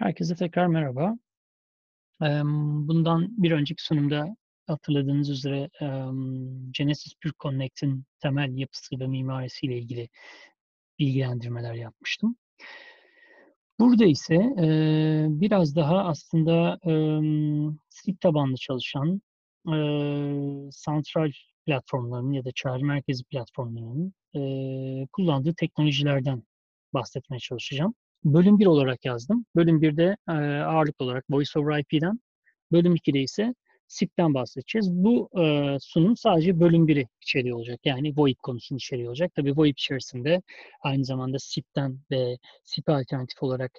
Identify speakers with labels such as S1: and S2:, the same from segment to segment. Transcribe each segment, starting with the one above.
S1: Herkese tekrar merhaba. Bundan bir önceki sunumda hatırladığınız üzere, Genesis Pure Connect'in temel yapısı ve mimarisiyle ilgili bilgilendirmeler yapmıştım. Burada ise, biraz daha aslında, SIP tabanlı çalışan, santral platformlarının ya da çağrı merkezi platformlarının, kullandığı teknolojilerden bahsetmeye çalışacağım. Bölüm 1 olarak yazdım. Bölüm 1'de, eee, ağırlıklı olarak Voice over IP'den, bölüm 2'de ise SIP'ten bahsedeceğiz. Bu, eee, sunum sadece bölüm 1'i içeriyor olacak. Yani VoIP konusunu içeriyor olacak. Tabii VoIP içerisinde aynı zamanda SIP'ten ve SIP alternatif olarak,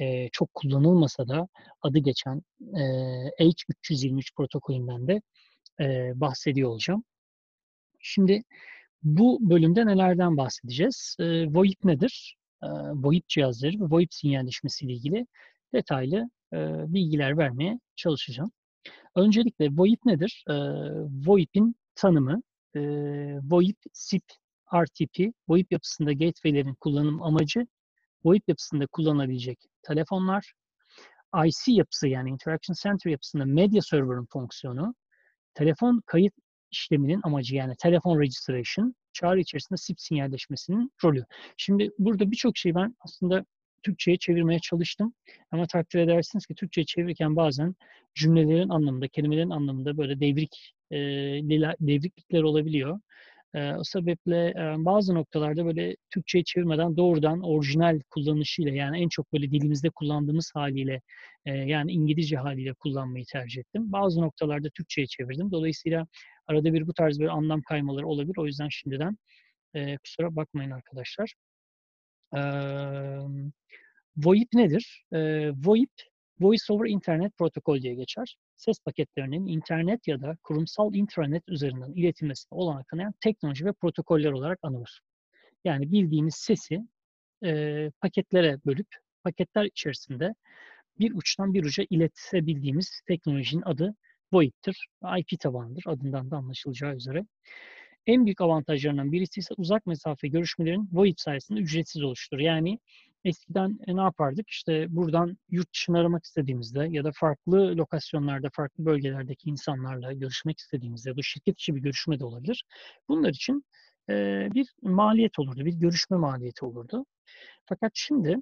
S1: eee, çok kullanılmasa da adı geçen, eee, H.323 protokolünden de, eee, bahsediyor olacağım. Şimdi bu bölümde nelerden bahsedeceğiz? Eee, VoIP nedir? VoIP cihazları ve VoIP sinyalleşmesiyle ilgili detaylı, bilgiler vermeye çalışacağım. Öncelikle VoIP nedir? VoIP'in tanımı, VoIP, SIP, RTP, VoIP yapısında gateway'lerin kullanım amacı, VoIP yapısında kullanılabilecek telefonlar, IC yapısı yani Interaction Center yapısında medya server'ın fonksiyonu, telefon kayıt işleminin amacı yani telefon registration, çağrı içerisinde SIP sinyalleşmesinin rolü. Şimdi burada birçok şeyi ben aslında Türkçe'ye çevirmeye çalıştım. Ama takdir edersiniz ki Türkçe'ye çevirirken bazen cümlelerin anlamında, kelimelerin anlamında böyle devrik, eee, devriklikler olabiliyor. O sebeple, bazı noktalarda böyle Türkçe'ye çevirmeden doğrudan orijinal kullanışıyla yani en çok böyle dilimizde kullandığımız haliyle, yani İngilizce haliyle kullanmayı tercih ettim. Bazı noktalarda Türkçe'ye çevirdim. Dolayısıyla arada bir bu tarz böyle anlam kaymaları olabilir. O yüzden şimdiden, kusura bakmayın arkadaşlar. VoIP nedir? VoIP, Voice over Internet Protocol diye geçer. Ses paketlerinin internet ya da kurumsal intranet üzerinden iletilmesine olanak tanıyan teknoloji ve protokoller olarak anılır. Yani bildiğimiz sesi, eee, paketlere bölüp paketler içerisinde bir uçtan bir uca iletebildiğimiz teknolojinin adı VoIP'tir. IP tabanlıdır adından da anlaşılacağı üzere. En büyük avantajlarından birisi ise uzak mesafe görüşmelerin VoIP sayesinde ücretsiz oluştur. Yani eskiden e, ne yapardık? İşte buradan yurt dışını aramak istediğimizde ya da farklı lokasyonlarda, farklı bölgelerdeki insanlarla görüşmek istediğimizde, bu şirket içi bir görüşme de olabilir. Bunlar için e, bir maliyet olurdu, bir görüşme maliyeti olurdu. Fakat şimdi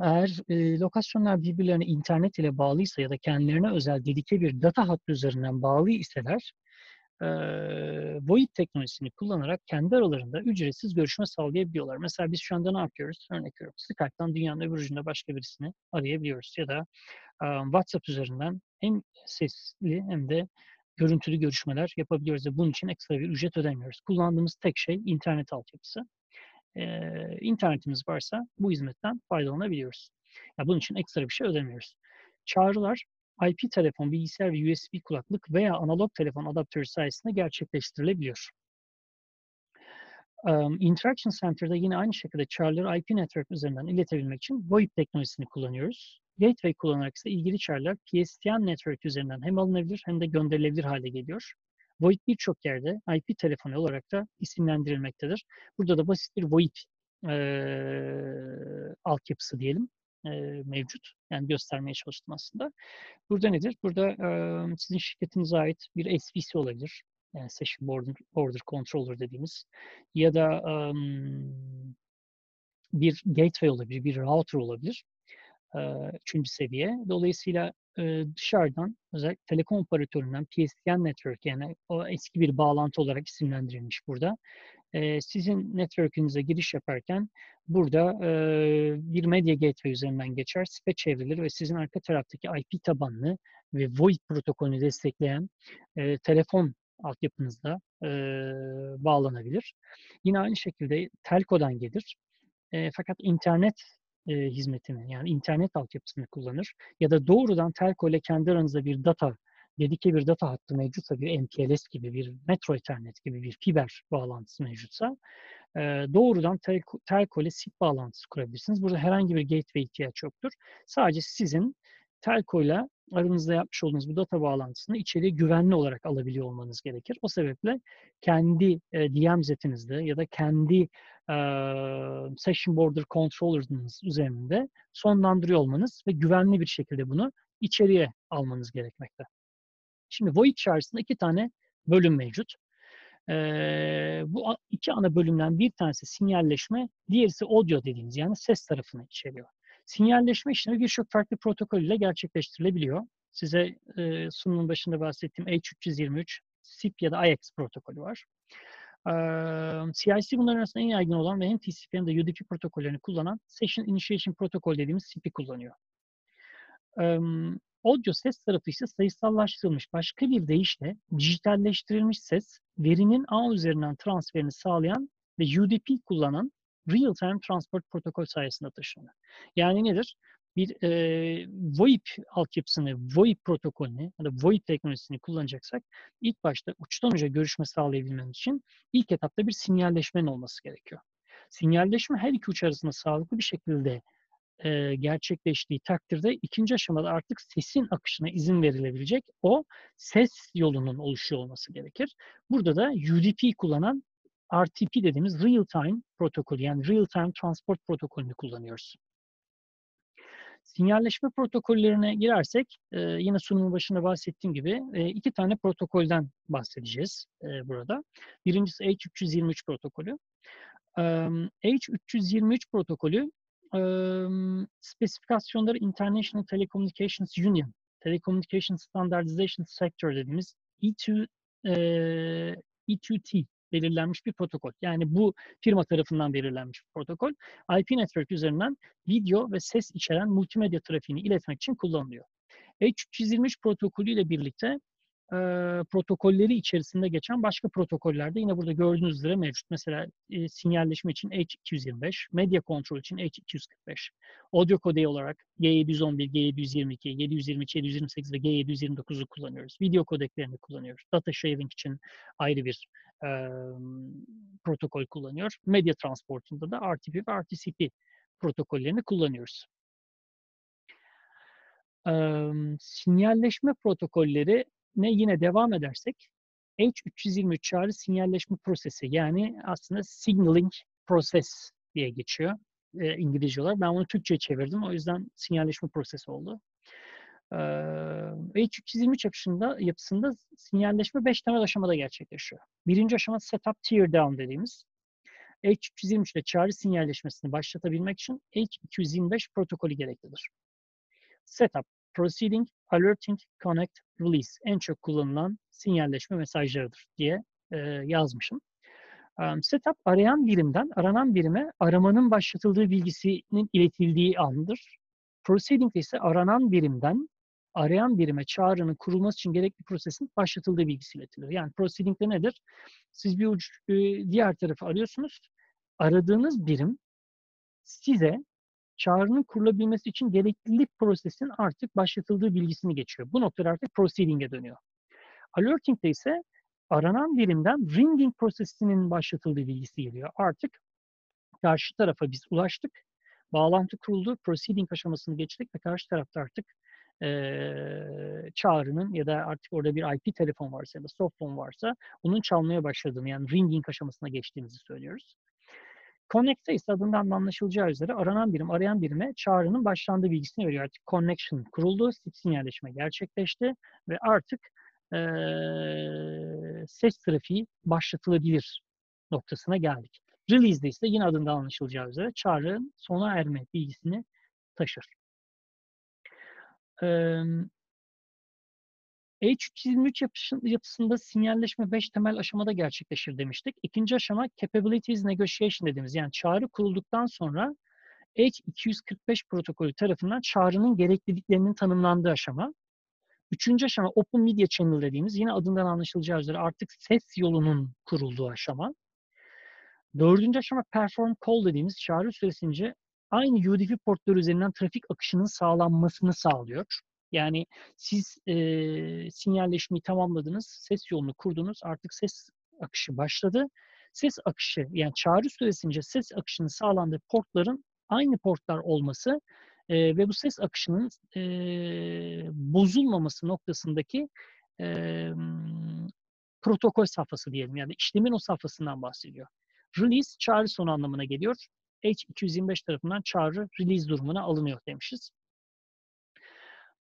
S1: eğer e, lokasyonlar birbirlerine internet ile bağlıysa ya da kendilerine özel dedike bir data hattı üzerinden bağlı iseler, e, VoIP teknolojisini kullanarak kendi aralarında ücretsiz görüşme sağlayabiliyorlar. Mesela biz şu anda ne yapıyoruz? Örnek veriyorum. Skype'tan dünyanın öbür ucunda başka birisini arayabiliyoruz. Ya da e, WhatsApp üzerinden hem sesli hem de görüntülü görüşmeler yapabiliyoruz ve bunun için ekstra bir ücret ödemiyoruz. Kullandığımız tek şey internet altyapısı. Ee, internetimiz varsa bu hizmetten faydalanabiliyoruz. Yani bunun için ekstra bir şey ödemiyoruz. Çağrılar IP telefon, bilgisayar ve USB kulaklık veya analog telefon adaptörü sayesinde gerçekleştirilebiliyor. Um, Interaction Center'da yine aynı şekilde çağrıları IP network üzerinden iletebilmek için VoIP teknolojisini kullanıyoruz. Gateway kullanarak ise ilgili çağrılar PSTN network üzerinden hem alınabilir hem de gönderilebilir hale geliyor. VoIP birçok yerde IP telefonu olarak da isimlendirilmektedir. Burada da basit bir VoIP e, altyapısı diyelim e, mevcut. Yani göstermeye çalıştım aslında. Burada nedir? Burada e, sizin şirketinize ait bir SVC olabilir. Yani Session Border, Border Controller dediğimiz. Ya da um, bir gateway olabilir, bir router olabilir. E, üçüncü seviye. Dolayısıyla e, dışarıdan özellikle telekom operatöründen PSTN Network yani o eski bir bağlantı olarak isimlendirilmiş burada. Sizin network'ünüze giriş yaparken burada e, bir medya gateway üzerinden geçer, SPE çevrilir ve sizin arka taraftaki IP tabanlı ve VoIP protokolünü destekleyen e, telefon altyapınızda e, bağlanabilir. Yine aynı şekilde telkodan gelir. E, fakat internet e, hizmetini yani internet altyapısını kullanır ya da doğrudan telco ile kendi aranızda bir data dedike bir data hattı mevcutsa bir MPLS gibi bir Metro Ethernet gibi bir fiber bağlantısı mevcutsa e, doğrudan telco, telco ile SIP bağlantısı kurabilirsiniz. Burada herhangi bir gateway ihtiyaç yoktur. Sadece sizin telco ile aranızda yapmış olduğunuz bu data bağlantısını içeriye güvenli olarak alabiliyor olmanız gerekir. O sebeple kendi e, DMZ'inizde ya da kendi Session Border Controller'ınız üzerinde sonlandırıyor olmanız ve güvenli bir şekilde bunu içeriye almanız gerekmekte. Şimdi Void çağrısında iki tane bölüm mevcut. Ee, bu iki ana bölümden bir tanesi sinyalleşme, diğerisi audio dediğimiz yani ses tarafını içeriyor. Sinyalleşme işlemi birçok farklı protokol ile gerçekleştirilebiliyor. Size e, sunumun başında bahsettiğim H323, SIP ya da IX protokolü var. E, CIC bunların arasında en yaygın olan ve hem TCP hem de UDP protokollerini kullanan Session Initiation Protocol dediğimiz SIP'i kullanıyor. E, audio ses tarafı ise sayısallaştırılmış başka bir deyişle dijitalleştirilmiş ses, verinin ağ üzerinden transferini sağlayan ve UDP kullanan Real-Time Transport Protokol sayesinde taşınıyor. Yani nedir? Bir e, VoIP altyapısını, VoIP protokolünü ya da VoIP teknolojisini kullanacaksak ilk başta uçtan uca görüşme sağlayabilmemiz için ilk etapta bir sinyalleşmenin olması gerekiyor. Sinyalleşme her iki uç arasında sağlıklı bir şekilde e, gerçekleştiği takdirde ikinci aşamada artık sesin akışına izin verilebilecek o ses yolunun oluşuyor olması gerekir. Burada da UDP kullanan RTP dediğimiz Real Time protokolü yani Real Time Transport protokolünü kullanıyoruz. Sinyalleşme protokollerine girersek e, yine sunumun başında bahsettiğim gibi e, iki tane protokolden bahsedeceğiz e, burada. Birincisi H323 protokolü. E, H323 protokolü e, spesifikasyonları International Telecommunications Union, Telecommunications Standardization Sector dediğimiz E2, e, E2T belirlenmiş bir protokol. Yani bu firma tarafından belirlenmiş bir protokol. IP network üzerinden video ve ses içeren multimedya trafiğini iletmek için kullanılıyor. H323 protokolü ile birlikte e, protokolleri içerisinde geçen başka protokoller de yine burada gördüğünüz üzere mevcut. Mesela e, sinyalleşme için H225, medya kontrol için H245, audio kodeği olarak G711, G722, 723, 728 ve G729'u kullanıyoruz. Video kodeklerini kullanıyoruz. Data sharing için ayrı bir e, protokol kullanıyor. Medya transportunda da RTP ve RTCP protokollerini kullanıyoruz. E, sinyalleşme protokolleri ne yine devam edersek H323 çağrı sinyalleşme prosesi yani aslında signaling process diye geçiyor e, İngilizce olarak. Ben bunu Türkçe çevirdim. O yüzden sinyalleşme prosesi oldu. E, H323 yapısında, yapısında sinyalleşme 5 temel aşamada gerçekleşiyor. Birinci aşama setup tear down dediğimiz. H323 ile çağrı sinyalleşmesini başlatabilmek için H225 protokolü gereklidir. Setup Proceeding, Alerting, Connect, Release en çok kullanılan sinyalleşme mesajlarıdır diye e, yazmışım. Um, setup arayan birimden aranan birime aramanın başlatıldığı bilgisinin iletildiği andır. Proceeding ise aranan birimden arayan birime çağrının kurulması için gerekli prosesin başlatıldığı bilgisi iletilir. Yani proceeding de nedir? Siz bir e, diğer tarafı arıyorsunuz. Aradığınız birim size çağrının kurulabilmesi için gereklilik prosesin artık başlatıldığı bilgisini geçiyor. Bu noktada artık proceeding'e dönüyor. Alerting'de ise aranan birimden ringing prosesinin başlatıldığı bilgisi geliyor. Artık karşı tarafa biz ulaştık, bağlantı kuruldu, proceeding aşamasını geçtik ve karşı tarafta artık e, çağrının ya da artık orada bir IP telefon varsa ya da softphone varsa onun çalmaya başladığını yani ringing aşamasına geçtiğimizi söylüyoruz. Connect'te ise adından anlaşılacağı üzere aranan birim arayan birime çağrının başlandığı bilgisini veriyor. Artık connection kuruldu, sinyalleşme gerçekleşti ve artık e, ses trafiği başlatılabilir noktasına geldik. Release'de ise yine adından anlaşılacağı üzere çağrının sona erme bilgisini taşır. Ee, H323 yapısında sinyalleşme 5 temel aşamada gerçekleşir demiştik. İkinci aşama Capabilities Negotiation dediğimiz yani çağrı kurulduktan sonra H245 protokolü tarafından çağrının gerekliliklerinin tanımlandığı aşama. Üçüncü aşama Open Media Channel dediğimiz yine adından anlaşılacağı üzere artık ses yolunun kurulduğu aşama. Dördüncü aşama Perform Call dediğimiz çağrı süresince aynı UDP portları üzerinden trafik akışının sağlanmasını sağlıyor. Yani siz e, sinyalleşmeyi tamamladınız, ses yolunu kurdunuz, artık ses akışı başladı. Ses akışı yani çağrı süresince ses akışının sağlandığı portların aynı portlar olması e, ve bu ses akışının e, bozulmaması noktasındaki e, protokol safhası diyelim yani işlemin o safhasından bahsediyor. Release çağrı sonu anlamına geliyor. H225 tarafından çağrı release durumuna alınıyor demişiz.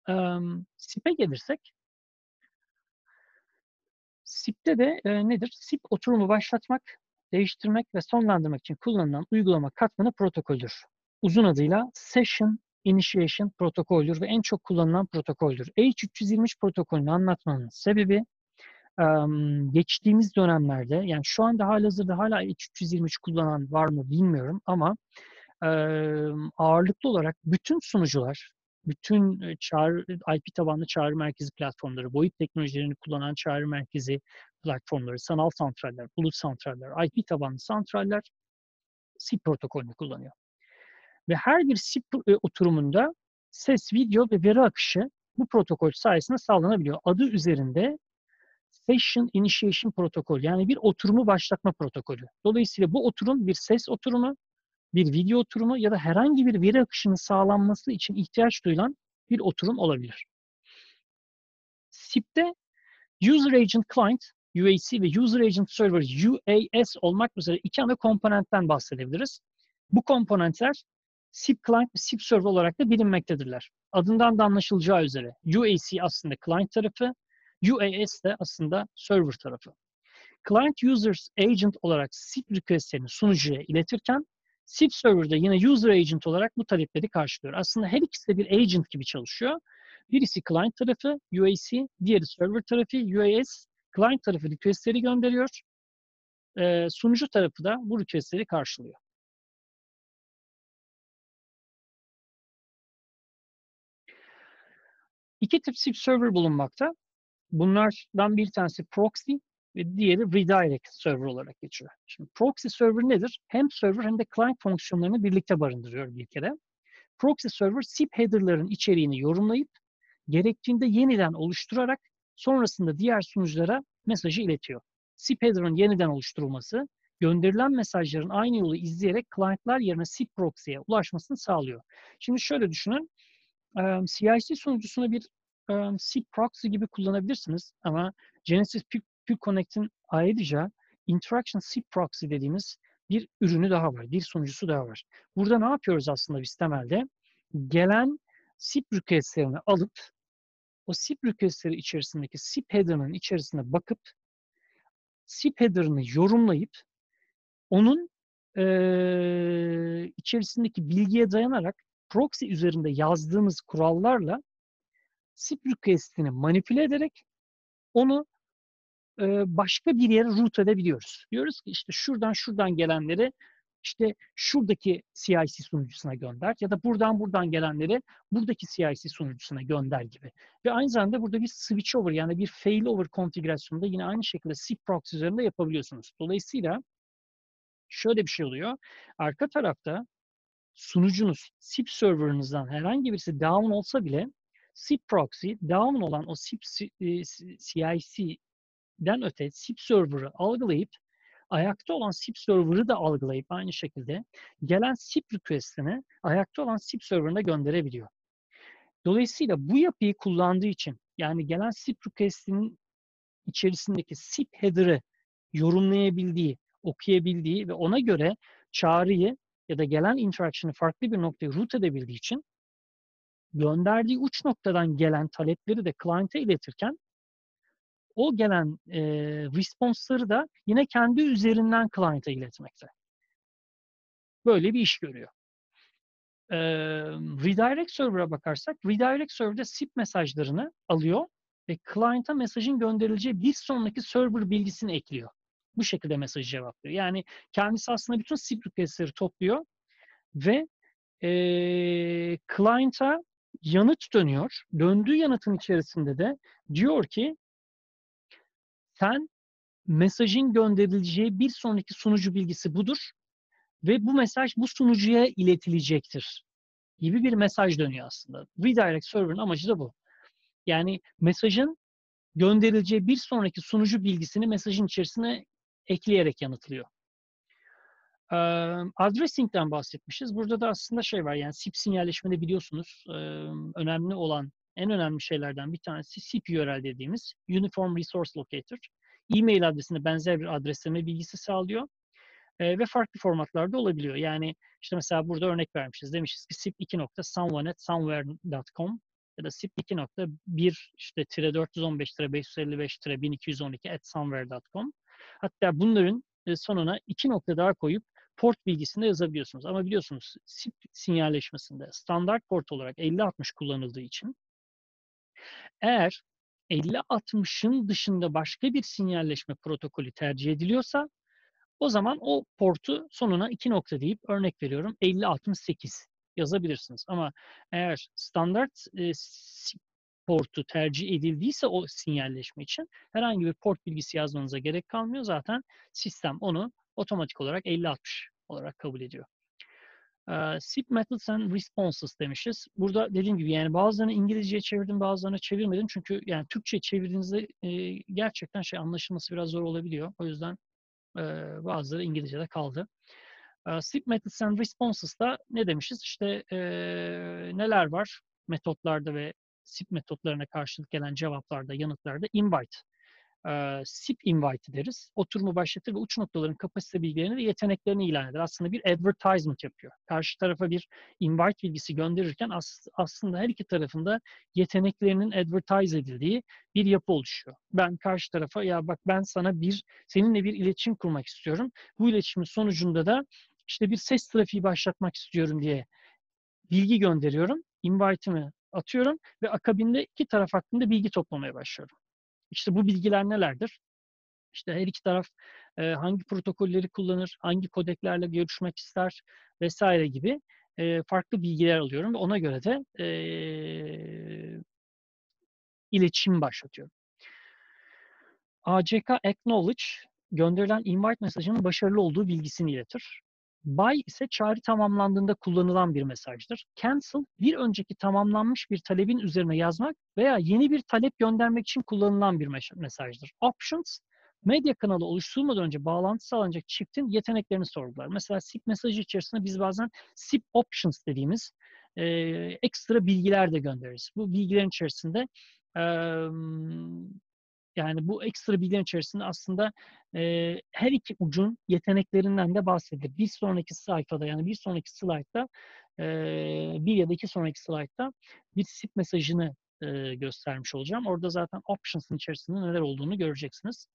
S1: Um, SIP'e gelirsek, SIP'te de e, nedir? SIP oturumu başlatmak, değiştirmek ve sonlandırmak için kullanılan uygulama katmanı protokoldür. Uzun adıyla Session Initiation protokoldür ve en çok kullanılan protokoldür. H323 protokolünü anlatmanın sebebi geçtiğimiz dönemlerde yani şu anda halihazırda hala H323 kullanan var mı bilmiyorum ama ağırlıklı olarak bütün sunucular, bütün çağrı, IP tabanlı çağrı merkezi platformları, VoIP teknolojilerini kullanan çağrı merkezi platformları, sanal santraller, bulut santraller, IP tabanlı santraller SIP protokolünü kullanıyor. Ve her bir SIP oturumunda ses, video ve veri akışı bu protokol sayesinde sağlanabiliyor. Adı üzerinde Session Initiation Protokol yani bir oturumu başlatma protokolü. Dolayısıyla bu oturum bir ses oturumu, bir video oturumu ya da herhangi bir veri akışının sağlanması için ihtiyaç duyulan bir oturum olabilir. SIP'te User Agent Client, UAC ve User Agent Server, UAS olmak üzere iki ana komponentten bahsedebiliriz. Bu komponentler SIP Client ve SIP Server olarak da bilinmektedirler. Adından da anlaşılacağı üzere UAC aslında client tarafı, UAS de aslında server tarafı. Client Users Agent olarak SIP requestlerini sunucuya iletirken SIP Server'da yine User Agent olarak bu talepleri karşılıyor. Aslında her ikisi de bir agent gibi çalışıyor. Birisi client tarafı UAC, diğeri server tarafı UAS. Client tarafı requestleri gönderiyor. Ee, sunucu tarafı da bu requestleri karşılıyor. İki tip SIP server bulunmakta. Bunlardan bir tanesi proxy ve diğeri redirect server olarak geçiyor. Şimdi proxy server nedir? Hem server hem de client fonksiyonlarını birlikte barındırıyor bir kere. Proxy server SIP header'ların içeriğini yorumlayıp gerektiğinde yeniden oluşturarak sonrasında diğer sunuculara mesajı iletiyor. SIP header'ın yeniden oluşturulması gönderilen mesajların aynı yolu izleyerek client'lar yerine SIP proxy'ye ulaşmasını sağlıyor. Şimdi şöyle düşünün. CIC sunucusuna bir SIP proxy gibi kullanabilirsiniz ama Genesis Pure Connect'in ayrıca Interaction SIP proxy dediğimiz bir ürünü daha var, bir sunucusu daha var. Burada ne yapıyoruz aslında biz temelde? Gelen SIP requestlerini alıp o SIP requestleri içerisindeki SIP header'ının içerisine bakıp SIP header'ını yorumlayıp onun e, içerisindeki bilgiye dayanarak proxy üzerinde yazdığımız kurallarla SIP request'ini manipüle ederek onu başka bir yere route edebiliyoruz. Diyoruz ki işte şuradan şuradan gelenleri işte şuradaki CIC sunucusuna gönder ya da buradan buradan gelenleri buradaki CIC sunucusuna gönder gibi. Ve aynı zamanda burada bir switch over yani bir failover konfigürasyonu da yine aynı şekilde SIP proxy üzerinde yapabiliyorsunuz. Dolayısıyla şöyle bir şey oluyor. Arka tarafta sunucunuz SIP serverınızdan herhangi birisi down olsa bile SIP proxy down olan o SIP CIC'den öte SIP server'ı algılayıp ayakta olan SIP server'ı da algılayıp aynı şekilde gelen SIP request'ini ayakta olan SIP server'ına gönderebiliyor. Dolayısıyla bu yapıyı kullandığı için yani gelen SIP request'inin içerisindeki SIP header'ı yorumlayabildiği, okuyabildiği ve ona göre çağrıyı ya da gelen interaction'ı farklı bir noktaya route edebildiği için gönderdiği uç noktadan gelen talepleri de client'e iletirken o gelen e, response'ları da yine kendi üzerinden client'a iletmekte. Böyle bir iş görüyor. E, redirect server'a bakarsak, redirect server'da SIP mesajlarını alıyor ve client'a mesajın gönderileceği bir sonraki server bilgisini ekliyor. Bu şekilde mesajı cevaplıyor. Yani kendisi aslında bütün SIP request'leri topluyor ve e, client'a yanıt dönüyor. Döndüğü yanıtın içerisinde de diyor ki sen mesajın gönderileceği bir sonraki sunucu bilgisi budur ve bu mesaj bu sunucuya iletilecektir gibi bir mesaj dönüyor aslında. Redirect server'ın amacı da bu. Yani mesajın gönderileceği bir sonraki sunucu bilgisini mesajın içerisine ekleyerek yanıtlıyor. Addressing'den bahsetmişiz. Burada da aslında şey var yani SIP sinyalleşmede biliyorsunuz önemli olan en önemli şeylerden bir tanesi SIP URL dediğimiz Uniform Resource Locator. E-mail adresine benzer bir adresleme bilgisi sağlıyor. E, ve farklı formatlarda olabiliyor. Yani işte mesela burada örnek vermişiz. Demişiz ki sip2.someone@somewhere.com ya da sip2.1 işte tire 415 tire 555 tire 1212 at somewhere.com. Hatta bunların sonuna iki nokta daha koyup port bilgisini de yazabiliyorsunuz. Ama biliyorsunuz SIP sinyalleşmesinde standart port olarak 5060 kullanıldığı için eğer 50-60'ın dışında başka bir sinyalleşme protokolü tercih ediliyorsa o zaman o portu sonuna iki nokta deyip örnek veriyorum 50-68 yazabilirsiniz. Ama eğer standart e, portu tercih edildiyse o sinyalleşme için herhangi bir port bilgisi yazmanıza gerek kalmıyor. Zaten sistem onu otomatik olarak 50-60 olarak kabul ediyor. Uh, SIP methods and responses demişiz. Burada dediğim gibi yani bazılarını İngilizceye çevirdim, bazılarını çevirmedim. Çünkü yani Türkçe çevirdiğinizde e, gerçekten şey anlaşılması biraz zor olabiliyor. O yüzden e, bazıları İngilizce'de kaldı. Uh, SIP methods and responses'da ne demişiz? İşte e, neler var metotlarda ve SIP metotlarına karşılık gelen cevaplarda, yanıtlarda invite e, SIP invite deriz. Oturumu başlatır ve uç noktaların kapasite bilgilerini ve yeteneklerini ilan eder. Aslında bir advertisement yapıyor. Karşı tarafa bir invite bilgisi gönderirken as, aslında her iki tarafında yeteneklerinin advertise edildiği bir yapı oluşuyor. Ben karşı tarafa ya bak ben sana bir seninle bir iletişim kurmak istiyorum. Bu iletişimin sonucunda da işte bir ses trafiği başlatmak istiyorum diye bilgi gönderiyorum. Invite'imi atıyorum ve akabinde iki taraf hakkında bilgi toplamaya başlıyorum. İşte bu bilgiler nelerdir? İşte her iki taraf e, hangi protokolleri kullanır, hangi kodeklerle görüşmek ister vesaire gibi e, farklı bilgiler alıyorum ona göre de e, iletişim başlatıyorum. ACK acknowledge gönderilen invite mesajının başarılı olduğu bilgisini iletir. By ise çağrı tamamlandığında kullanılan bir mesajdır. Cancel, bir önceki tamamlanmış bir talebin üzerine yazmak veya yeni bir talep göndermek için kullanılan bir mesajdır. Options, medya kanalı oluşturulmadan önce bağlantı sağlanacak çiftin yeteneklerini sorgular. Mesela SIP mesajı içerisinde biz bazen SIP options dediğimiz e, ekstra bilgiler de göndeririz. Bu bilgilerin içerisinde e, yani bu ekstra bilgilerin içerisinde aslında e, her iki ucun yeteneklerinden de bahsedilir. Bir sonraki sayfada yani bir sonraki slaytta e, bir ya da iki sonraki slaytta bir SIP mesajını e, göstermiş olacağım. Orada zaten options'ın içerisinde neler olduğunu göreceksiniz.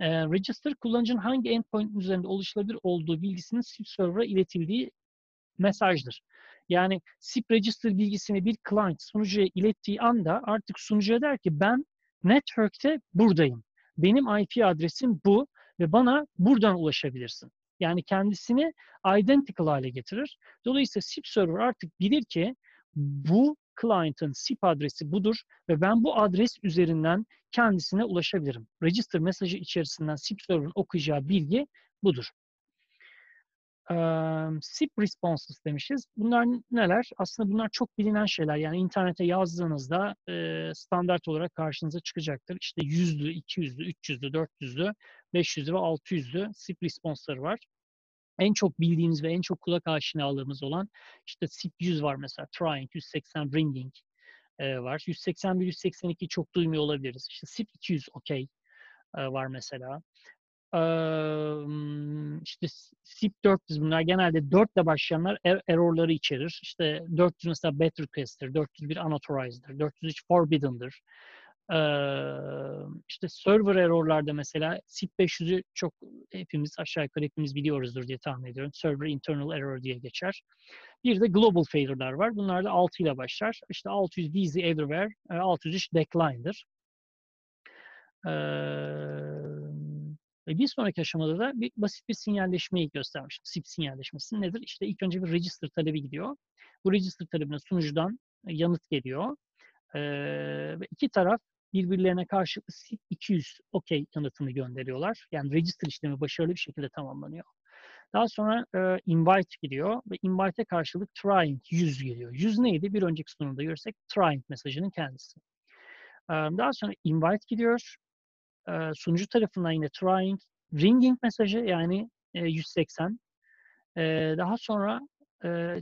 S1: E, register kullanıcının hangi endpoint üzerinde oluşturulabilir olduğu bilgisinin SIP server'a iletildiği mesajdır. Yani SIP register bilgisini bir client sunucuya ilettiği anda artık sunucuya der ki ben network'te buradayım. Benim IP adresim bu ve bana buradan ulaşabilirsin. Yani kendisini identical hale getirir. Dolayısıyla SIP server artık bilir ki bu client'ın SIP adresi budur ve ben bu adres üzerinden kendisine ulaşabilirim. Register mesajı içerisinden SIP server'ın okuyacağı bilgi budur. SIP responses demişiz. Bunlar neler? Aslında bunlar çok bilinen şeyler. Yani internete yazdığınızda standart olarak karşınıza çıkacaktır. İşte yüzlü, 200'lü, 300'lü, 400'lü, 500'lü ve 600'lü SIP responsları var. En çok bildiğimiz ve en çok kulak aşinalığımız olan işte SIP 100 var mesela. Trying, 180 ringing var. 181, 182 çok duymuyor olabiliriz. İşte SIP 200 okey var mesela işte SIP 400 bunlar genelde 4 ile başlayanlar er, errorları içerir. İşte 400 mesela bad request'tir, 401 unauthorized'dır, 403 forbidden'dır. İşte server errorlarda mesela SIP 500'ü çok hepimiz aşağı yukarı hepimiz biliyoruzdur diye tahmin ediyorum. Server internal error diye geçer. Bir de global failure'lar var. Bunlar da 6 ile başlar. İşte 600 easy everywhere, 603 decline'dır. Ee, ve bir sonraki aşamada da bir basit bir sinyalleşmeyi göstermiştim. SIP sinyalleşmesi nedir? İşte ilk önce bir register talebi gidiyor. Bu register talebine sunucudan e, yanıt geliyor. Ee, ve iki taraf birbirlerine karşılıklı SIP 200 OK yanıtını gönderiyorlar. Yani register işlemi başarılı bir şekilde tamamlanıyor. Daha sonra e, invite gidiyor ve invite'e karşılık trying 100 geliyor. 100 neydi? Bir önceki sunumda görsek trying mesajının kendisi. Daha sonra invite gidiyor sunucu tarafından yine trying, ringing mesajı yani 180. daha sonra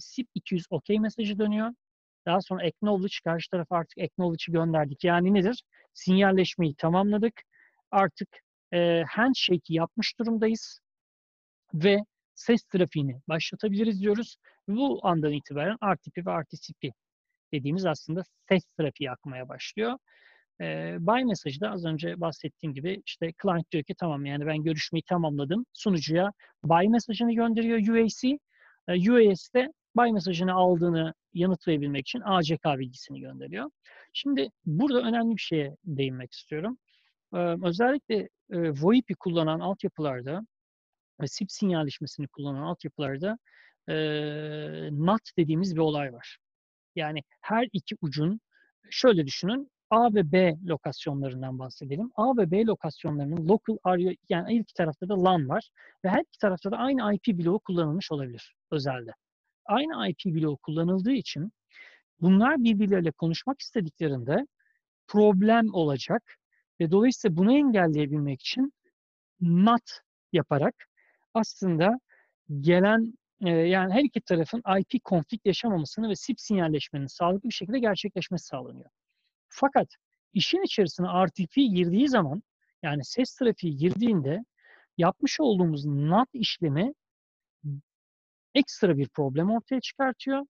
S1: SIP 200 OK mesajı dönüyor. Daha sonra acknowledge, karşı tarafa artık acknowledge'ı gönderdik. Yani nedir? Sinyalleşmeyi tamamladık. Artık e, handshake'i yapmış durumdayız. Ve ses trafiğini başlatabiliriz diyoruz. Bu andan itibaren RTP ve RTCP dediğimiz aslında ses trafiği akmaya başlıyor. E, buy mesajı da az önce bahsettiğim gibi işte client diyor ki tamam yani ben görüşmeyi tamamladım. Sunucuya buy mesajını gönderiyor UAC. E, UAS de buy mesajını aldığını yanıtlayabilmek için ACK bilgisini gönderiyor. Şimdi burada önemli bir şeye değinmek istiyorum. E, özellikle e, VoIP'i kullanan altyapılarda ve SIP sinyalleşmesini kullanan altyapılarda e, NAT dediğimiz bir olay var. Yani her iki ucun şöyle düşünün A ve B lokasyonlarından bahsedelim. A ve B lokasyonlarının local area yani ilk tarafta da LAN var ve her iki tarafta da aynı IP bloğu kullanılmış olabilir özelde. Aynı IP bloğu kullanıldığı için bunlar birbirleriyle konuşmak istediklerinde problem olacak ve dolayısıyla bunu engelleyebilmek için NAT yaparak aslında gelen yani her iki tarafın IP konflikt yaşamamasını ve SIP sinyalleşmenin sağlıklı bir şekilde gerçekleşmesi sağlanıyor. Fakat işin içerisine RTP girdiği zaman yani ses trafiği girdiğinde yapmış olduğumuz NAT işlemi ekstra bir problem ortaya çıkartıyor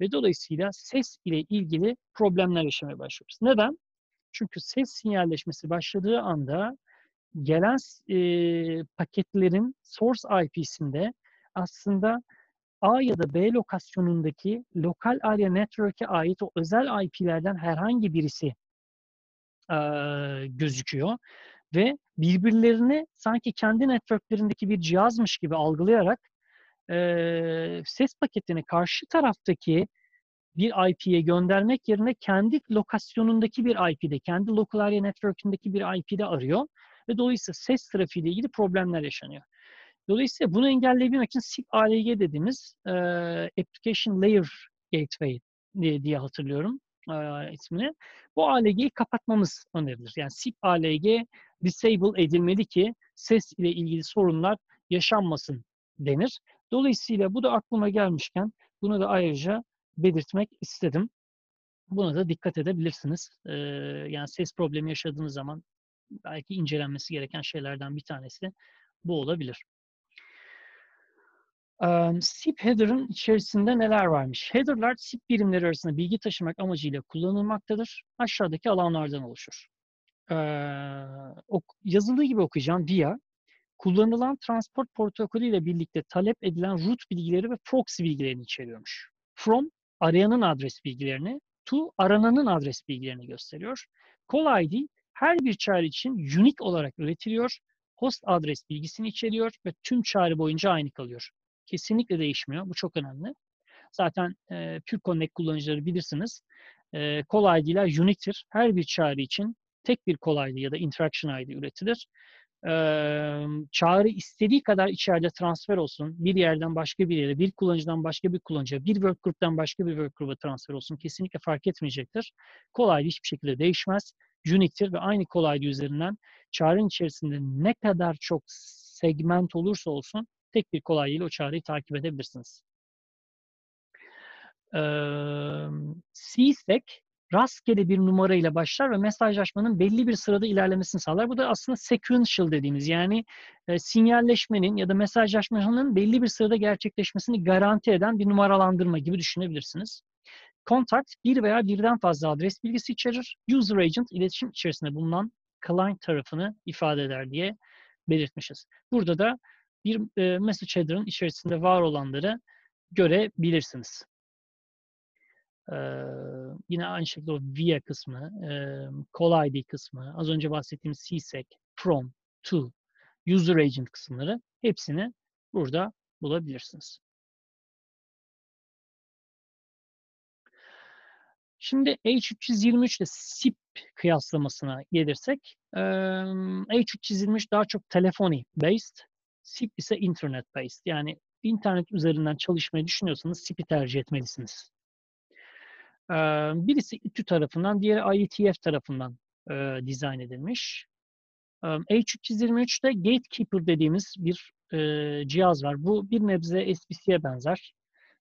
S1: ve dolayısıyla ses ile ilgili problemler yaşamaya başlıyoruz. Neden? Çünkü ses sinyalleşmesi başladığı anda gelen e, paketlerin source IP'sinde aslında A ya da B lokasyonundaki lokal area network'e ait o özel IP'lerden herhangi birisi e, gözüküyor ve birbirlerini sanki kendi networklerindeki bir cihazmış gibi algılayarak e, ses paketini karşı taraftaki bir IP'ye göndermek yerine kendi lokasyonundaki bir IP'de, kendi local area network'ündeki bir IP'de arıyor ve dolayısıyla ses trafiği ile ilgili problemler yaşanıyor. Dolayısıyla bunu engelleyebilmek için SIP ALG dediğimiz e, Application Layer Gateway diye, diye hatırlıyorum e, ismini. Bu ALG'yi kapatmamız önerilir. Yani SIP ALG disable edilmeli ki ses ile ilgili sorunlar yaşanmasın denir. Dolayısıyla bu da aklıma gelmişken bunu da ayrıca belirtmek istedim. Buna da dikkat edebilirsiniz. Ee, yani ses problemi yaşadığınız zaman belki incelenmesi gereken şeylerden bir tanesi bu olabilir. SIP header'ın içerisinde neler varmış? Header'lar SIP birimleri arasında bilgi taşımak amacıyla kullanılmaktadır. Aşağıdaki alanlardan oluşur. Yazıldığı gibi okuyacağım. Via, kullanılan transport protokolü ile birlikte talep edilen root bilgileri ve proxy bilgilerini içeriyormuş. From, arayanın adres bilgilerini, to, arananın adres bilgilerini gösteriyor. Call ID, her bir çağrı için unique olarak üretiliyor. Host adres bilgisini içeriyor ve tüm çağrı boyunca aynı kalıyor kesinlikle değişmiyor. Bu çok önemli. Zaten e, Pure Connect kullanıcıları bilirsiniz. E, call ID'ler unique'tir. Her bir çağrı için tek bir call ID ya da interaction ID üretilir. E, çağrı istediği kadar içeride transfer olsun. Bir yerden başka bir yere, bir kullanıcıdan başka bir kullanıcıya, bir workgroup'tan başka bir workgroup'a transfer olsun. Kesinlikle fark etmeyecektir. Call ID hiçbir şekilde değişmez. Unique'tir ve aynı call ID üzerinden çağrının içerisinde ne kadar çok segment olursa olsun tek bir kolaylığıyla o çağrıyı takip edebilirsiniz. Ee, CSEC rastgele bir numarayla başlar ve mesajlaşmanın belli bir sırada ilerlemesini sağlar. Bu da aslında sequential dediğimiz yani e, sinyalleşmenin ya da mesajlaşmanın belli bir sırada gerçekleşmesini garanti eden bir numaralandırma gibi düşünebilirsiniz. Contact bir veya birden fazla adres bilgisi içerir. User agent iletişim içerisinde bulunan client tarafını ifade eder diye belirtmişiz. Burada da bir e, message header'ın içerisinde var olanları görebilirsiniz. Ee, yine aynı şekilde o via kısmı, e, call ID kısmı, az önce bahsettiğim CSEC, from, to, user agent kısımları hepsini burada bulabilirsiniz. Şimdi H323 ile SIP kıyaslamasına gelirsek, H323 daha çok telefoni based, SIP ise internet based. Yani internet üzerinden çalışmayı düşünüyorsanız SIP'i tercih etmelisiniz. Birisi İTÜ tarafından, diğeri IETF tarafından e, dizayn edilmiş. H323'te Gatekeeper dediğimiz bir e, cihaz var. Bu bir nebze SBC'ye benzer.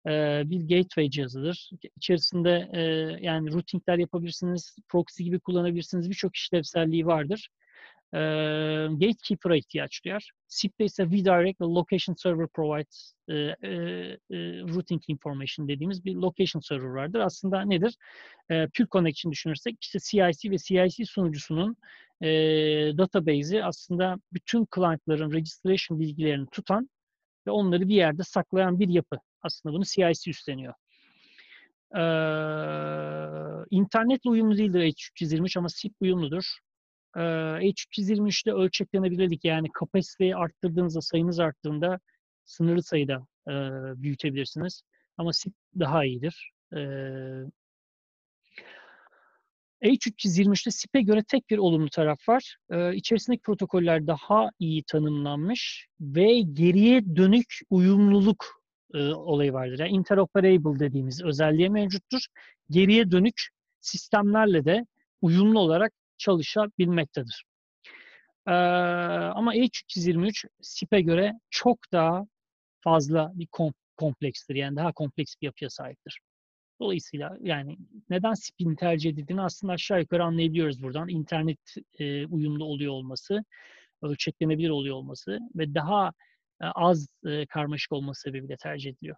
S1: E, bir gateway cihazıdır. İçerisinde e, yani routingler yapabilirsiniz, proxy gibi kullanabilirsiniz. Birçok işlevselliği vardır. Eee, gatekeeper'a ihtiyaç duyar. SIP'te ise VDirect ve Location Server provides eee, eee, routing information dediğimiz bir location server vardır. Aslında nedir? Eee, Pure Connect için düşünürsek işte CIC ve CIC sunucusunun eee database'i aslında bütün client'ların registration bilgilerini tutan ve onları bir yerde saklayan bir yapı. Aslında bunu CIC üstleniyor. Eee, internetle uyumlu değildir H323 ama SIP uyumludur. Eee, H323'te ölçeklenebilirlik yani kapasiteyi arttırdığınızda, sayınız arttığında sınırlı sayıda eee, büyütebilirsiniz. Ama SIP daha iyidir. Eee H323'te SIP'e göre tek bir olumlu taraf var. Eee, içerisindeki protokoller daha iyi tanımlanmış ve geriye dönük uyumluluk eee, olayı vardır. Yani interoperable dediğimiz özelliğe mevcuttur. Geriye dönük sistemlerle de uyumlu olarak çalışabilmektedir. Eee, ama H323 SIP'e göre çok daha fazla bir kom komplekstir. Yani daha kompleks bir yapıya sahiptir. Dolayısıyla yani neden SIP'in tercih edildiğini aslında aşağı yukarı anlayabiliyoruz buradan. İnternet eee, uyumlu oluyor olması, ölçeklenebilir oluyor olması ve daha eee, az eee, karmaşık olması sebebiyle tercih ediliyor.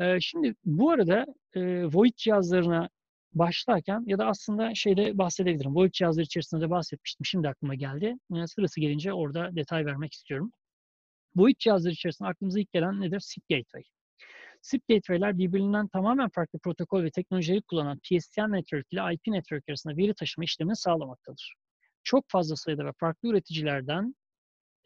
S1: Eee, şimdi bu arada eee, VoIP cihazlarına başlarken ya da aslında şeyde bahsedebilirim. VoIP cihazları içerisinde de bahsetmiştim. Şimdi aklıma geldi. Eee, sırası gelince orada detay vermek istiyorum. VoIP cihazları içerisinde aklımıza ilk gelen nedir? SIP Gateway. SIP gateway'ler birbirinden tamamen farklı protokol ve teknolojileri kullanan PSTN network ile IP network arasında veri taşıma işlemini sağlamaktadır. Çok fazla sayıda ve farklı üreticilerden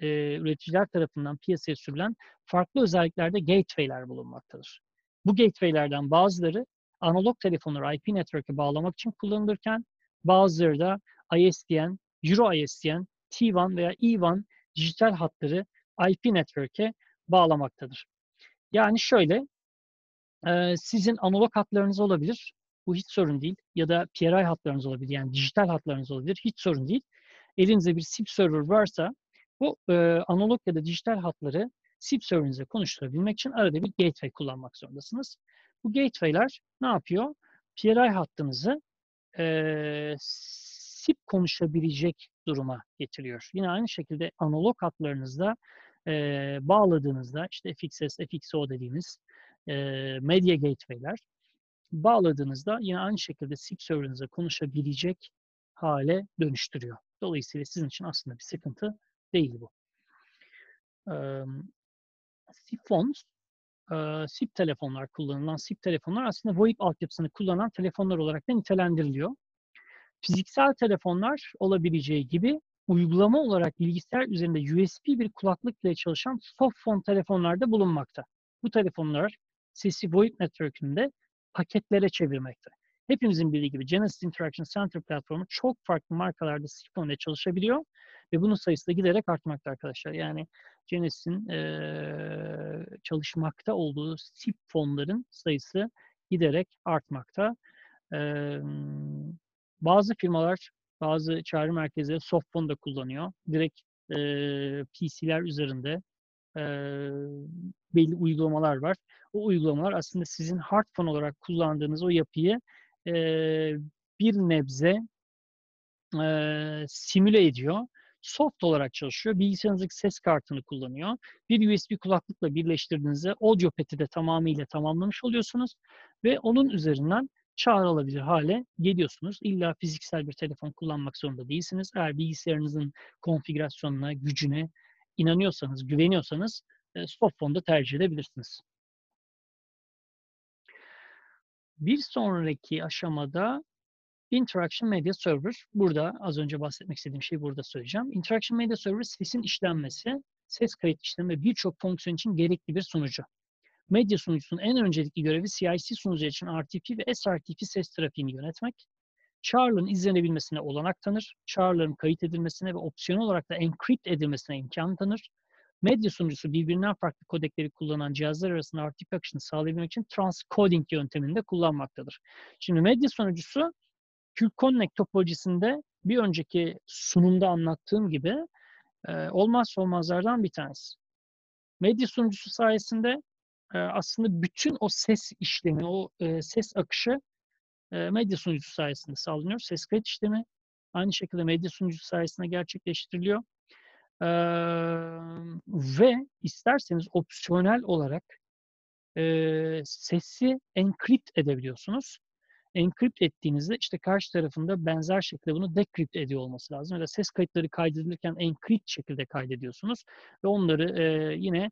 S1: e, üreticiler tarafından piyasaya sürülen farklı özelliklerde gateway'ler bulunmaktadır. Bu gateway'lerden bazıları analog telefonları IP network'e bağlamak için kullanılırken bazıları da ISDN, Euro ISDN, T1 veya E1 dijital hatları IP network'e bağlamaktadır. Yani şöyle, Eee, sizin analog hatlarınız olabilir. Bu hiç sorun değil. Ya da PRI hatlarınız olabilir. Yani dijital hatlarınız olabilir. Hiç sorun değil. Elinizde bir SIP server varsa bu eee, analog ya da dijital hatları SIP serverinize konuşturabilmek için arada bir gateway kullanmak zorundasınız. Bu gateway'ler ne yapıyor? PRI hattınızı eee, SIP konuşabilecek duruma getiriyor. Yine aynı şekilde analog hatlarınızda eee, bağladığınızda işte FXS, FXO dediğimiz eee, medya gateway'ler bağladığınızda yine aynı şekilde SIP server'ınıza konuşabilecek hale dönüştürüyor. Dolayısıyla sizin için aslında bir sıkıntı değil bu. Eee, SIP eee, SIP telefonlar kullanılan SIP telefonlar aslında VoIP altyapısını kullanan telefonlar olarak da nitelendiriliyor. Fiziksel telefonlar olabileceği gibi uygulama olarak bilgisayar üzerinde USB bir kulaklık ile çalışan soft phone telefonlarda bulunmakta. Bu telefonlar sesi VoIP network'ünde paketlere çevirmekte. Hepimizin bildiği gibi Genesis Interaction Center platformu çok farklı markalarda SIP ile çalışabiliyor ve bunun sayısı da giderek artmakta arkadaşlar. Yani Genesis'in eee, çalışmakta olduğu SIP fonların sayısı giderek artmakta. Eee, bazı firmalar, bazı çağrı merkezleri soft phone da kullanıyor. Direkt eee, PC'ler üzerinde eee, belli uygulamalar var. O uygulamalar aslında sizin hard phone olarak kullandığınız o yapıyı eee, bir nebze eee, simüle ediyor. Soft olarak çalışıyor. Bilgisayarınızdaki ses kartını kullanıyor. Bir USB kulaklıkla birleştirdiğinizde audio pet'i de tamamıyla tamamlamış oluyorsunuz ve onun üzerinden çağrı alabilir hale geliyorsunuz. İlla fiziksel bir telefon kullanmak zorunda değilsiniz. Eğer bilgisayarınızın konfigürasyonuna, gücüne inanıyorsanız, güveniyorsanız e, soft phone'da tercih edebilirsiniz. Bir sonraki aşamada Interaction Media Server. Burada az önce bahsetmek istediğim şeyi burada söyleyeceğim. Interaction Media Server sesin işlenmesi, ses kayıt işlemi ve birçok fonksiyon için gerekli bir sunucu. Medya sunucusunun en öncelikli görevi CIC sunucu için RTP ve SRTP ses trafiğini yönetmek. Çağrıların izlenebilmesine olanak tanır. Çağrıların kayıt edilmesine ve opsiyonel olarak da encrypt edilmesine imkan tanır. Medya sunucusu birbirinden farklı kodekleri kullanan cihazlar arasında RTP akışını sağlayabilmek için transcoding yöntemini de kullanmaktadır. Şimdi medya sunucusu Pure Connect topolojisinde bir önceki sunumda anlattığım gibi e, olmazsa olmazlardan bir tanesi. Medya sunucusu sayesinde e, aslında bütün o ses işlemi, o e, ses akışı medya sunucusu sayesinde sağlanıyor. Ses kayıt işlemi aynı şekilde medya sunucusu sayesinde gerçekleştiriliyor. Ve isterseniz opsiyonel olarak sesi encrypt edebiliyorsunuz. Encrypt ettiğinizde işte karşı tarafında benzer şekilde bunu decrypt ediyor olması lazım. Ya da ses kayıtları kaydedilirken encrypt şekilde kaydediyorsunuz ve onları e, yine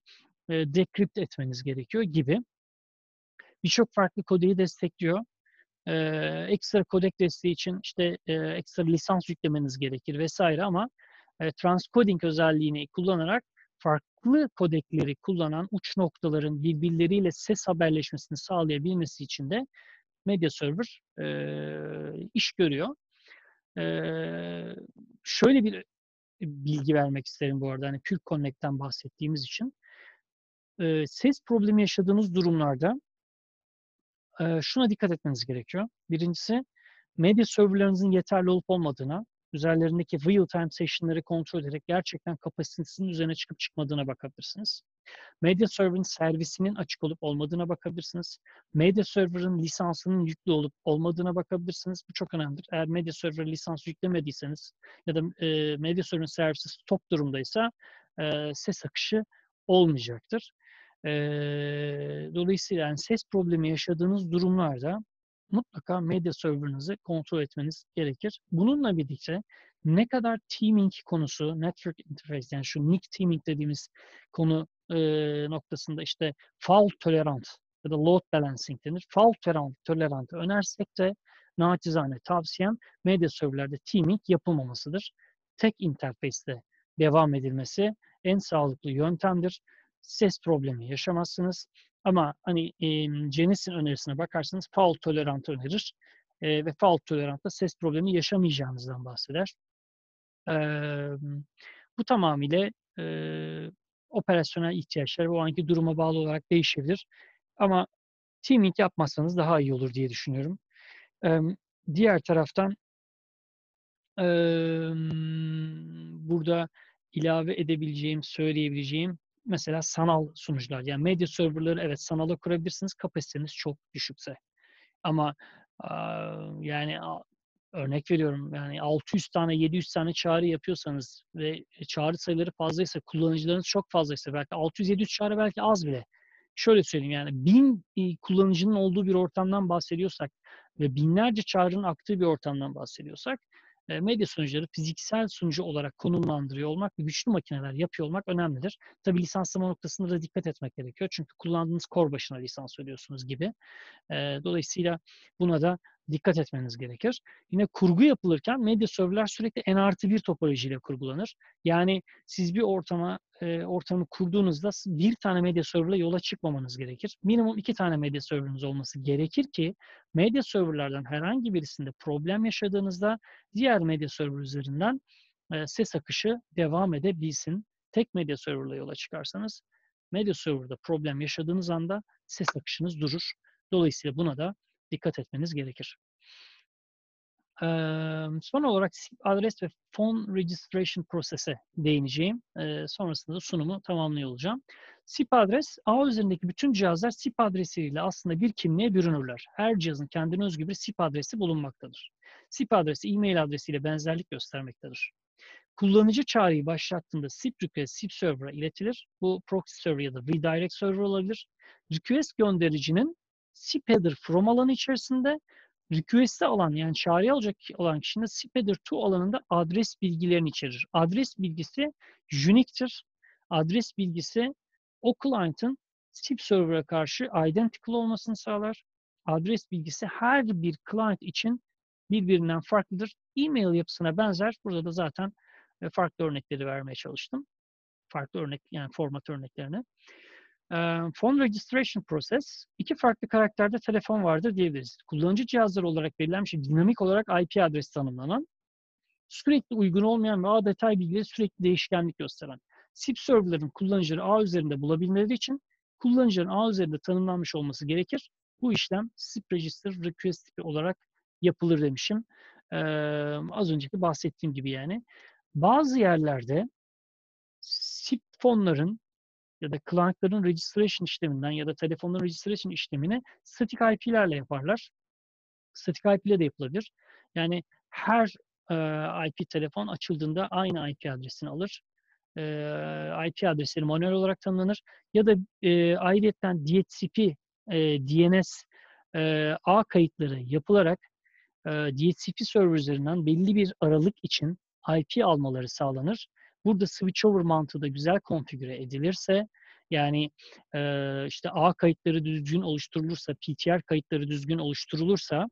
S1: e, decrypt etmeniz gerekiyor gibi. Birçok farklı kodeyi destekliyor. E, ekstra kodek desteği için işte e, ekstra lisans yüklemeniz gerekir vesaire ama e, transcoding özelliğini kullanarak farklı kodekleri kullanan uç noktaların birbirleriyle ses haberleşmesini sağlayabilmesi için de medya server e, iş görüyor. E, şöyle bir bilgi vermek isterim bu arada. Hani Pure Connect'ten bahsettiğimiz için. E, ses problemi yaşadığınız durumlarda e, şuna dikkat etmeniz gerekiyor. Birincisi medya serverlarınızın yeterli olup olmadığına, üzerlerindeki real time session'ları kontrol ederek gerçekten kapasitesinin üzerine çıkıp çıkmadığına bakabilirsiniz. Medya server'ın servisinin açık olup olmadığına bakabilirsiniz. Medya server'ın lisansının yüklü olup olmadığına bakabilirsiniz. Bu çok önemlidir. Eğer medya server lisans yüklemediyseniz ya da e, medya server'ın servisi stop durumdaysa e, ses akışı olmayacaktır. E, dolayısıyla yani ses problemi yaşadığınız durumlarda mutlaka medya server'ınızı kontrol etmeniz gerekir. Bununla birlikte ne kadar teaming konusu, network interface yani şu NIC teaming dediğimiz konu e, noktasında işte fault tolerant ya da load balancing denir. Fault tolerant, tolerantı önersek de naçizane tavsiyem medya serverlerde teaming yapılmamasıdır. Tek interface'te devam edilmesi en sağlıklı yöntemdir. Ses problemi yaşamazsınız. Ama hani e, Genesis'in önerisine bakarsanız fault tolerant önerir. E, ve fault tolerantla ses problemi yaşamayacağınızdan bahseder. E, bu tamamıyla e, operasyonel ihtiyaçlar o anki duruma bağlı olarak değişebilir. Ama teaming yapmazsanız daha iyi olur diye düşünüyorum. Diğer taraftan burada ilave edebileceğim, söyleyebileceğim mesela sanal sunucular. Yani medya serverları evet sanala kurabilirsiniz kapasiteniz çok düşükse. Ama yani örnek veriyorum yani 600 tane 700 tane çağrı yapıyorsanız ve çağrı sayıları fazlaysa kullanıcılarınız çok fazlaysa belki 600-700 çağrı belki az bile. Şöyle söyleyeyim yani bin kullanıcının olduğu bir ortamdan bahsediyorsak ve binlerce çağrının aktığı bir ortamdan bahsediyorsak medya sunucuları fiziksel sunucu olarak konumlandırıyor olmak ve güçlü makineler yapıyor olmak önemlidir. Tabi lisanslama noktasında da dikkat etmek gerekiyor. Çünkü kullandığınız core başına lisans ödüyorsunuz gibi. Dolayısıyla buna da dikkat etmeniz gerekir. Yine kurgu yapılırken medya serverler sürekli N artı bir topolojiyle kurgulanır. Yani siz bir ortama e, ortamı kurduğunuzda bir tane medya serverla yola çıkmamanız gerekir. Minimum iki tane medya serverınız olması gerekir ki medya serverlardan herhangi birisinde problem yaşadığınızda diğer medya server üzerinden e, ses akışı devam edebilsin. Tek medya serverla yola çıkarsanız medya serverda problem yaşadığınız anda ses akışınız durur. Dolayısıyla buna da dikkat etmeniz gerekir. Ee, son olarak SIP adres ve phone registration prosese değineceğim. Ee, sonrasında da sunumu tamamlıyor olacağım. SIP adres, ağ üzerindeki bütün cihazlar SIP adresiyle aslında bir kimliğe bürünürler. Her cihazın kendine özgü bir SIP adresi bulunmaktadır. SIP adresi e-mail adresiyle benzerlik göstermektedir. Kullanıcı çağrıyı başlattığında SIP request SIP server'a iletilir. Bu proxy server ya da redirect server olabilir. Request göndericinin SIP header from alanı içerisinde request'i alan yani çağrı alacak olan kişinin SIP header to alanında adres bilgilerini içerir. Adres bilgisi unique'tir. Adres bilgisi o client'ın SIP server'a karşı identical olmasını sağlar. Adres bilgisi her bir client için birbirinden farklıdır. E-mail yapısına benzer. Burada da zaten e, farklı örnekleri vermeye çalıştım. Farklı örnek yani format örneklerini. Phone registration process iki farklı karakterde telefon vardır diyebiliriz. Kullanıcı cihazları olarak belirlenmiş dinamik olarak IP adresi tanımlanan, sürekli uygun olmayan ve ağ detay bilgileri sürekli değişkenlik gösteren. SIP serverların kullanıcıları ağ üzerinde bulabilmeleri için kullanıcıların ağ üzerinde tanımlanmış olması gerekir. Bu işlem SIP register request tipi olarak yapılır demişim. Ee, az önceki bahsettiğim gibi yani. Bazı yerlerde SIP fonların ya da client'ların registration işleminden ya da telefonların registration işlemini static IP'lerle yaparlar. Static IP ile de yapılabilir. Yani her eee, IP telefon açıldığında aynı IP adresini alır. Eee, IP adresleri manuel olarak tanımlanır ya da, eee, ayrıyeten DHCP, eee, DNS, eee, ağ kayıtları yapılarak, eee, DHCP server üzerinden belli bir aralık için IP almaları sağlanır. Burada switchover mantığı da güzel konfigüre edilirse, yani, eee, işte ağ kayıtları düzgün oluşturulursa, PTR kayıtları düzgün oluşturulursa,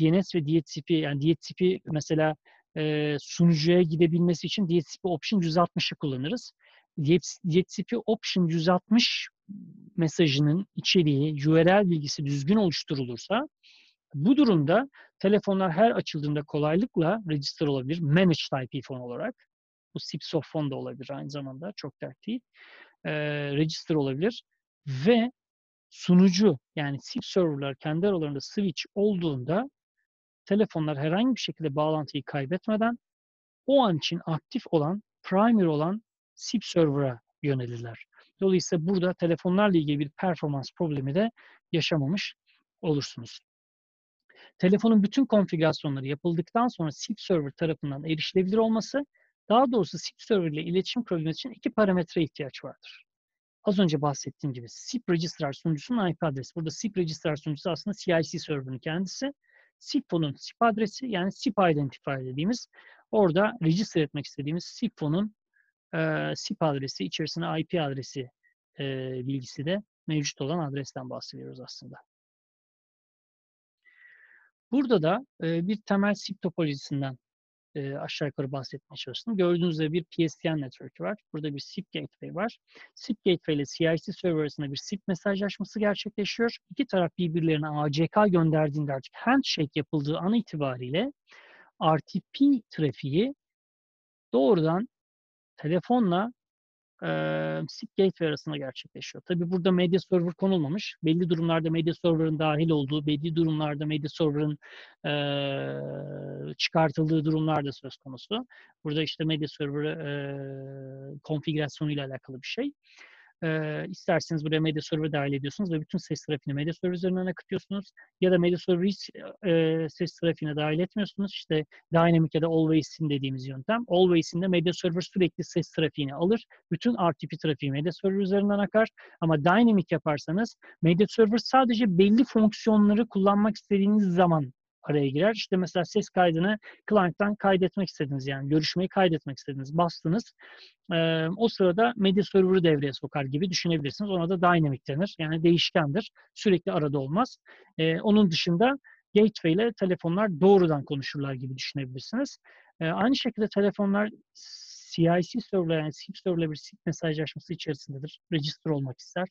S1: DNS ve DHCP, yani DHCP mesela, eee, sunucuya gidebilmesi için DHCP option 160'ı kullanırız. DHC DHCP option 160 mesajının içeriği, URL bilgisi düzgün oluşturulursa, bu durumda telefonlar her açıldığında kolaylıkla register olabilir. Managed IP phone olarak. Bu SIP-soft phone da olabilir aynı zamanda, çok dert değil. Eee, register olabilir ve sunucu, yani SIP server'lar kendi aralarında switch olduğunda telefonlar herhangi bir şekilde bağlantıyı kaybetmeden o an için aktif olan, primary olan SIP server'a yönelirler. Dolayısıyla burada telefonlarla ilgili bir performans problemi de yaşamamış olursunuz. Telefonun bütün konfigürasyonları yapıldıktan sonra SIP server tarafından erişilebilir olması, daha doğrusu SIP server ile iletişim kurabilmesi için 2 parametreye ihtiyaç vardır. Az önce bahsettiğim gibi SIP registrar sunucusunun IP adresi. Burada SIP registrar sunucusu aslında CIC server'ın kendisi. SIP phone'un SIP adresi yani SIP identifier dediğimiz orada register etmek istediğimiz SIP phone'un eee, SIP adresi, içerisine IP adresi eee, bilgisi de mevcut olan adresten bahsediyoruz aslında. Burada da eee, bir temel SIP topolojisinden eee, aşağı yukarı bahsetmeye çalıştım. Gördüğünüz üzere bir PSTN network'ü var. Burada bir SIP gateway var. SIP gateway ile CIC server arasında bir SIP mesajlaşması gerçekleşiyor. İki taraf birbirlerine ACK gönderdiğinde artık handshake yapıldığı an itibariyle RTP trafiği doğrudan telefonla eee, SIP gateway arasında gerçekleşiyor. Tabii burada medya server konulmamış. Belli durumlarda medya server'ın dahil olduğu, belli durumlarda medya server'ın eee, çıkartıldığı durumlar da söz konusu. Burada işte medya server'ı eee, konfigürasyonuyla alakalı bir şey. Eee, isterseniz buraya medya server dahil ediyorsunuz ve bütün ses trafiğini medya server üzerinden akıtıyorsunuz. Ya da medya server hiç eee, ses trafiğine dahil etmiyorsunuz. İşte dynamic ya da always in dediğimiz yöntem. Always in'de medya server sürekli ses trafiğini alır. Bütün RTP trafiği medya server üzerinden akar. Ama dynamic yaparsanız medya server sadece belli fonksiyonları kullanmak istediğiniz zaman araya girer. İşte mesela ses kaydını client'tan kaydetmek istediniz yani görüşmeyi kaydetmek istediniz. Bastınız. Eee, o sırada medya server'ı devreye sokar gibi düşünebilirsiniz. Ona da dynamic denir. Yani değişkendir. Sürekli arada olmaz. Eee, onun dışında gateway ile telefonlar doğrudan konuşurlar gibi düşünebilirsiniz. Eee, aynı şekilde telefonlar CIC server yani SIP server bir SIP mesajlaşması içerisindedir. Register olmak ister.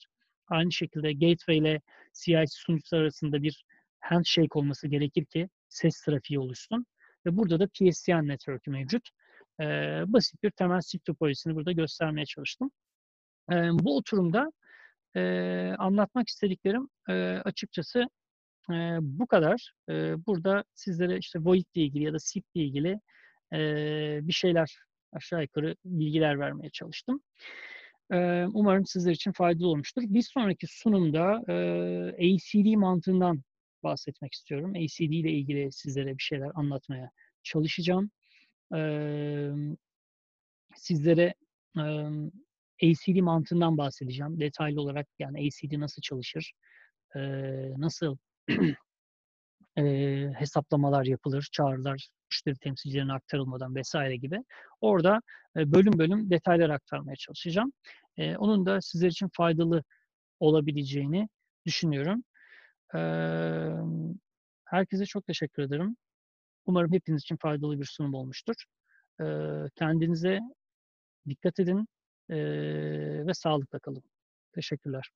S1: Aynı şekilde gateway ile CIC sunucusu arasında bir handshake olması gerekir ki ses trafiği oluşsun. Ve burada da PSTN network'ü mevcut. Eee, basit bir temel SIP topolojisini burada göstermeye çalıştım. Eee, bu oturumda eee, anlatmak istediklerim eee, açıkçası eee, bu kadar. Eee, burada sizlere işte VoIP ile ilgili ya da SIP ile ilgili eee, bir şeyler aşağı yukarı bilgiler vermeye çalıştım. Umarım sizler için faydalı olmuştur. Bir sonraki sunumda ACD mantığından bahsetmek istiyorum. ACD ile ilgili sizlere bir şeyler anlatmaya çalışacağım. Sizlere emm, ACD mantığından bahsedeceğim. Detaylı olarak yani ACD nasıl çalışır, nasıl hesaplamalar yapılır, çağrılar müşteri temsilcilerine aktarılmadan vesaire gibi. Orada eee, bölüm bölüm detaylar aktarmaya çalışacağım. Onun da sizler için faydalı olabileceğini düşünüyorum. Herkese çok teşekkür ederim. Umarım hepiniz için faydalı bir sunum olmuştur. Kendinize dikkat edin ve sağlıkla kalın. Teşekkürler.